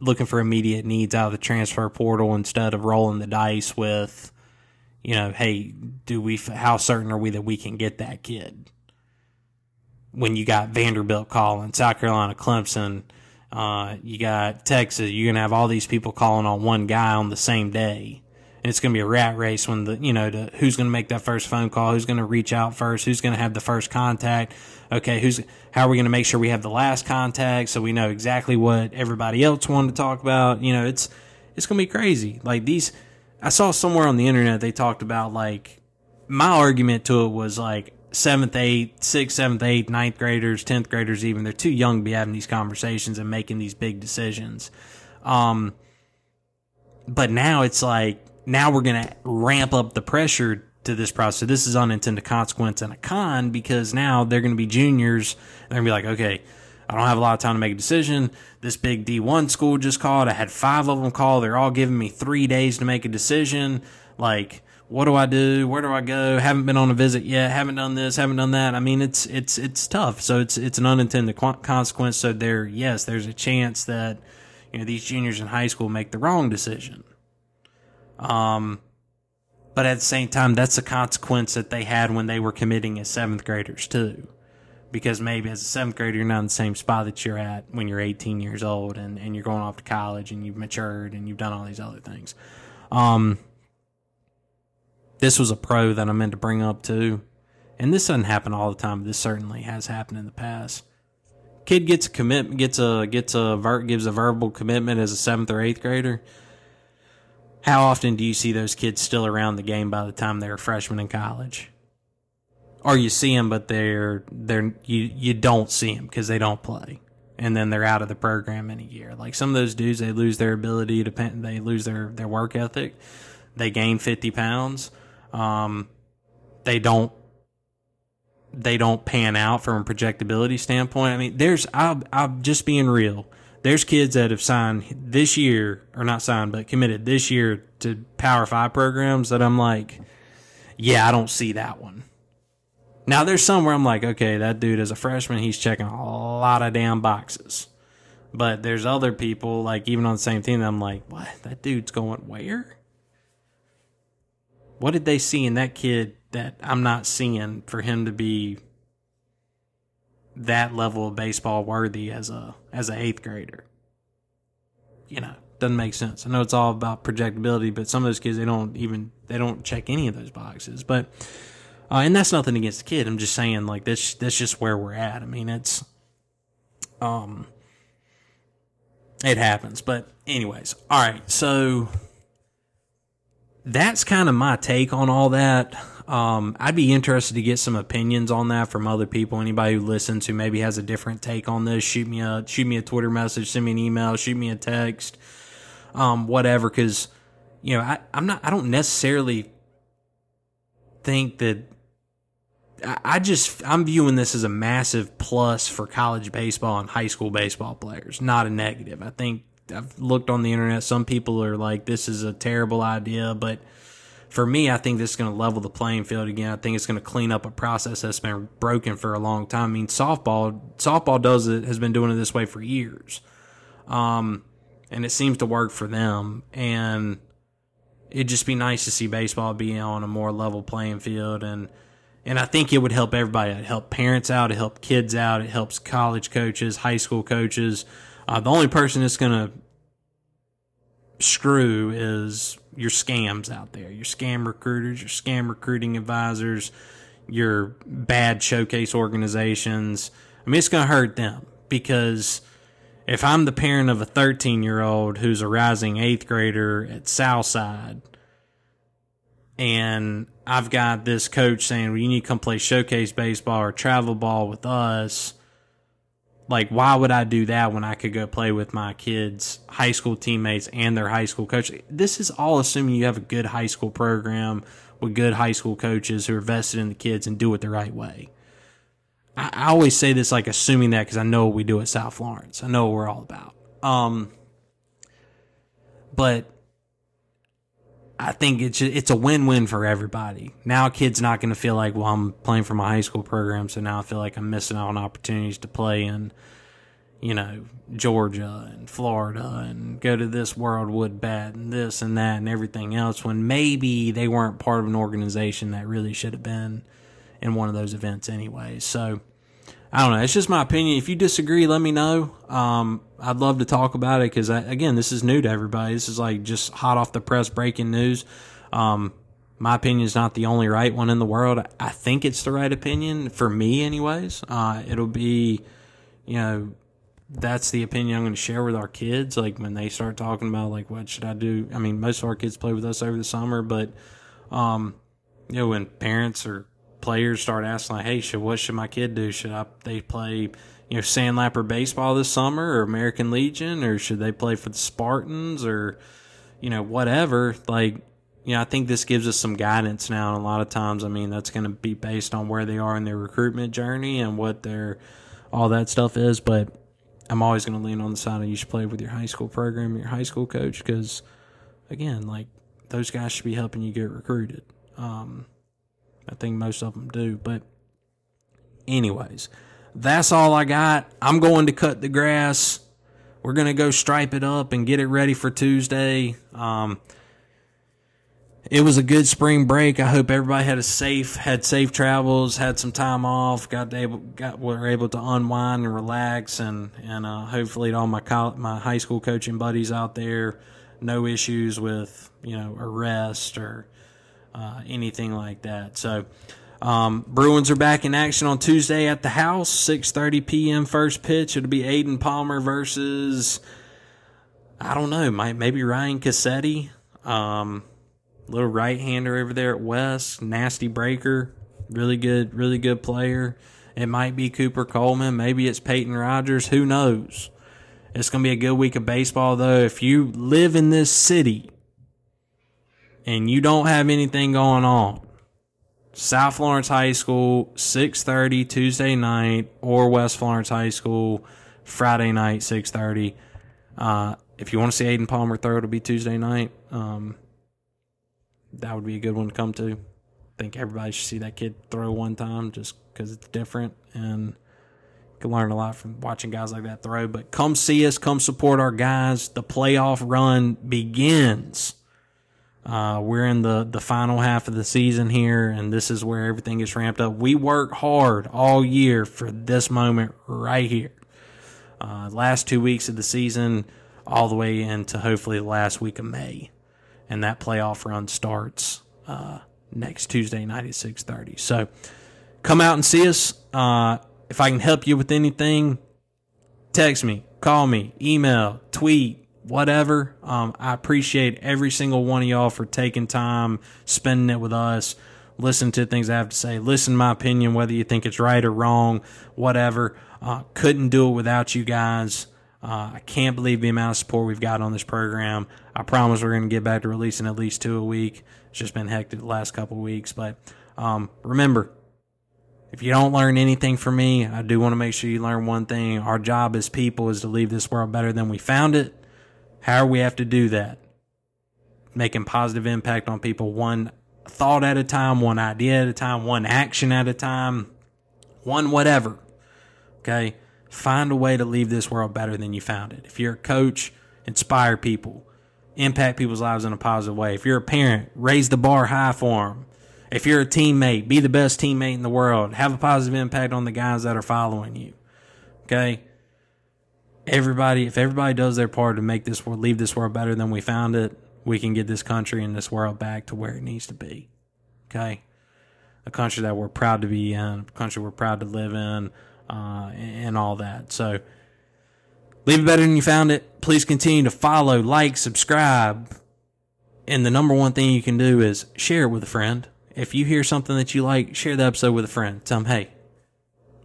looking for immediate needs out of the transfer portal instead of rolling the dice with, you know, hey, do we? How certain are we that we can get that kid? When you got Vanderbilt calling, South Carolina, Clemson, uh, you got Texas. You're gonna have all these people calling on one guy on the same day, and it's to be a rat race when the you know who's to make that first phone call, who's to reach out first, who's to have the first contact. Okay, who's how are we to make sure we have the last contact so we know exactly what everybody else wanted to talk about? You know, it's it's to be crazy. Like these, I saw somewhere on the internet they talked about like my argument to it was like seventh, eighth, sixth, seventh, eighth, ninth graders, tenth graders, even they're too young to be having these conversations and making these big decisions. Um, but now it's like now we're to ramp up the pressure to this process. So this is unintended consequence and a con because now they're to be juniors. And they're to be like, okay, I don't have a lot of time to make a decision. This big D1 school just called. I had five of them call. They're all giving me three days to make a decision. Like, what do I do? Where do I go? Haven't been on a visit yet. Haven't done this. Haven't done that. I mean, it's it's it's tough. So it's it's an unintended consequence. So there, yes, there's a chance that you know these juniors in high school make the wrong decision. Um, but at the same time, that's a consequence that they had when they were committing as seventh graders too. Because maybe as a seventh grader, you're not in the same spot that you're at when you're 18 years old and, and you're going off to college and you've matured and you've done all these other things. Um, this was a pro that I meant to bring up too. And this doesn't happen all the time, but this certainly has happened in the past. Kid gets a commitment, gets a, gets a, ver- gives a verbal commitment as a seventh or eighth grader how often do you see those kids still around the game by the time they're freshmen in college? Or you see them, but they're they're you you don't see them because they don't play, and then they're out of the program in a year. Like some of those dudes, they lose their ability to they lose their their work ethic. They gain fifty pounds. Um, they don't they don't pan out from a projectability standpoint. I mean, there's I'm, I'm just being real there's kids that have signed this year, or not signed, but committed this year to Power Five programs that I'm like, yeah, I don't see that one. Now there's some where I'm like, okay, that dude as a freshman, he's checking a lot of damn boxes. But there's other people, like even on the same team, that I'm like, what? That dude's going where? What did they see in that kid that I'm not seeing for him to be that level of baseball worthy as a as an eighth grader. You know, doesn't make sense. I know it's all about projectability, but some of those kids they don't even they don't check any of those boxes. But uh, and that's nothing against the kid. I'm just saying like that's that's just where we're at. I mean, it's um it happens. But anyways, all right. So that's kind of my take on all that. Um, I'd be interested to get some opinions on that from other people. Anybody who listens who maybe has a different take on this, shoot me a shoot me a Twitter message, send me an email, shoot me a text, um, whatever. Because you know, I, I'm not. I don't necessarily think that. I, I just I'm viewing this as a massive plus for college baseball and high school baseball players, not a negative. I think I've looked on the internet. Some people are like, "This is a terrible idea," but for me, I think this is going to level the playing field again. I think it's going to clean up a process that's been broken for a long time. I mean, softball, softball does it, has been doing it this way for years. Um, and it seems to work for them. And it'd just be nice to see baseball be on a more level playing field. And, and I think it would help everybody. It help parents out. It help kids out. It helps college coaches, high school coaches. Uh, the only person that's going to screw is your scams out there, your scam recruiters, your scam recruiting advisors, your bad showcase organizations. I mean, it's going to hurt them because if I'm the parent of a 13 year old who's a rising eighth grader at Southside, and I've got this coach saying, well, you need to come play showcase baseball or travel ball with us like why would I do that when I could go play with my kids' high school teammates and their high school coach? This is all assuming you have a good high school program with good high school coaches who are vested in the kids and do it the right way. I, I always say this like assuming that because I know what we do at South Florence. I know what we're all about. Um, but I think it's it's a win win for everybody. Now, a kid's not going to feel like, well, I'm playing for my high school program, so now I feel like I'm missing out on opportunities to play in, you know, Georgia and Florida and go to this World Wood Bat and this and that and everything else. When maybe they weren't part of an organization that really should have been in one of those events anyway. So I don't know. It's just my opinion. If you disagree, let me know. Um, I'd love to talk about it because, again, this is new to everybody. This is like just hot off the press breaking news. Um, my opinion is not the only right one in the world. I think it's the right opinion for me, anyways. Uh, it'll be, you know, that's the opinion I'm going to share with our kids. Like when they start talking about like what should I do? I mean, most of our kids play with us over the summer, but um, you know, when parents or players start asking like, "Hey, should what should my kid do? Should I they play you know sandlapper baseball this summer or American Legion or should they play for the Spartans or you know whatever?" Like you know, I think this gives us some guidance now. And a lot of times, I mean, that's going to be based on where they are in their recruitment journey and what their all that stuff is. But I'm always going to lean on the side of you should play with your high school program, your high school coach, because again, like those guys should be helping you get recruited. Um, I think most of them do. But, anyways, that's all I got. I'm going to cut the grass. We're going to go stripe it up and get it ready for Tuesday. Um, it was a good spring break. I hope everybody had a safe, had safe travels, had some time off, got able, got were able to unwind and relax, and and uh, hopefully all my college, my high school coaching buddies out there, no issues with you know arrest or uh, anything like that. So. Um, Bruins are back in action on Tuesday at the house, 6:30 p.m. first pitch. It'll be Aiden Palmer versus I don't know, might maybe Ryan Cassetti. Um, little right hander over there at West, nasty breaker, really good, really good player. It might be Cooper Coleman, maybe it's Peyton Rogers, who knows? It's going to be a good week of baseball though. If you live in this city and you don't have anything going on, South Florence High School, 6:30 Tuesday night, or West Florence High School, Friday night, 6:30. Uh, if you want to see Aiden Palmer throw, it'll be Tuesday night. Um, that would be a good one to come to. I think everybody should see that kid throw one time just because it's different and you can learn a lot from watching guys like that throw. But come see us, come support our guys. The playoff run begins. Uh, we're in the, the final half of the season here, and this is where everything gets ramped up. We work hard all year for this moment right here. Uh, last two weeks of the season, all the way into hopefully the last week of May and that playoff run starts uh, next Tuesday night at six thirty. So come out and see us. Uh, if I can help you with anything, text me, call me, email, tweet, whatever. Um, I appreciate every single one of y'all for taking time, spending it with us, listen to things I have to say, listen to my opinion, whether you think it's right or wrong, whatever. Uh, couldn't do it without you guys. Uh, I can't believe the amount of support we've got on this program. I promise we're going to get back to releasing at least two a week. It's just been hectic the last couple weeks. But um, remember, if you don't learn anything from me, I do want to make sure you learn one thing. Our job as people is to leave this world better than we found it. How we have to do that? Making positive impact on people one thought at a time, one idea at a time, one action at a time, one whatever. Okay? Find a way to leave this world better than you found it. If you're a coach, inspire people, impact people's lives in a positive way. If you're a parent, raise the bar high for them. If you're a teammate, be the best teammate in the world. Have a positive impact on the guys that are following you. Okay? Everybody, if everybody does their part to make this world, leave this world better than we found it, we can get this country and this world back to where it needs to be. Okay? A country that we're proud to be in, a country we're proud to live in, uh, and all that. So leave it better than you found it. Please continue to follow, like, subscribe. And the number one thing you can do is share it with a friend. If you hear something that you like, share the episode with a friend. Tell them, hey,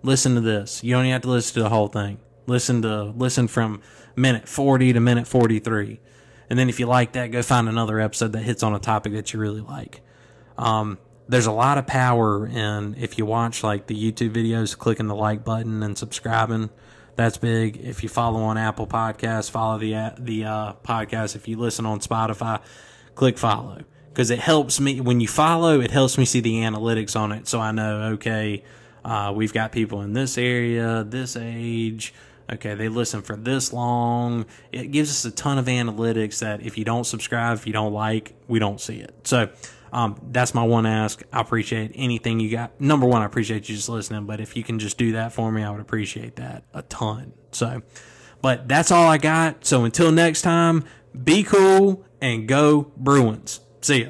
listen to this. You don't have to listen to the whole thing. Listen to listen from minute 40 to minute 43. And then if you like that, go find another episode that hits on a topic that you really like. Um, there's a lot of power in if you watch like the YouTube videos, clicking the like button and subscribing. That's big. If you follow on Apple Podcasts, follow the the uh, podcast. If you listen on Spotify, click follow because it helps me when you follow. It helps me see the analytics on it, so I know okay, uh, we've got people in this area, this age. Okay, they listen for this long. It gives us a ton of analytics that if you don't subscribe, if you don't like, we don't see it. So Um, that's my one ask. I appreciate anything you got. Number one, I appreciate you just listening, but if you can just do that for me, I would appreciate that a ton. So, but that's all I got. So until next time, be cool and go Bruins. See ya.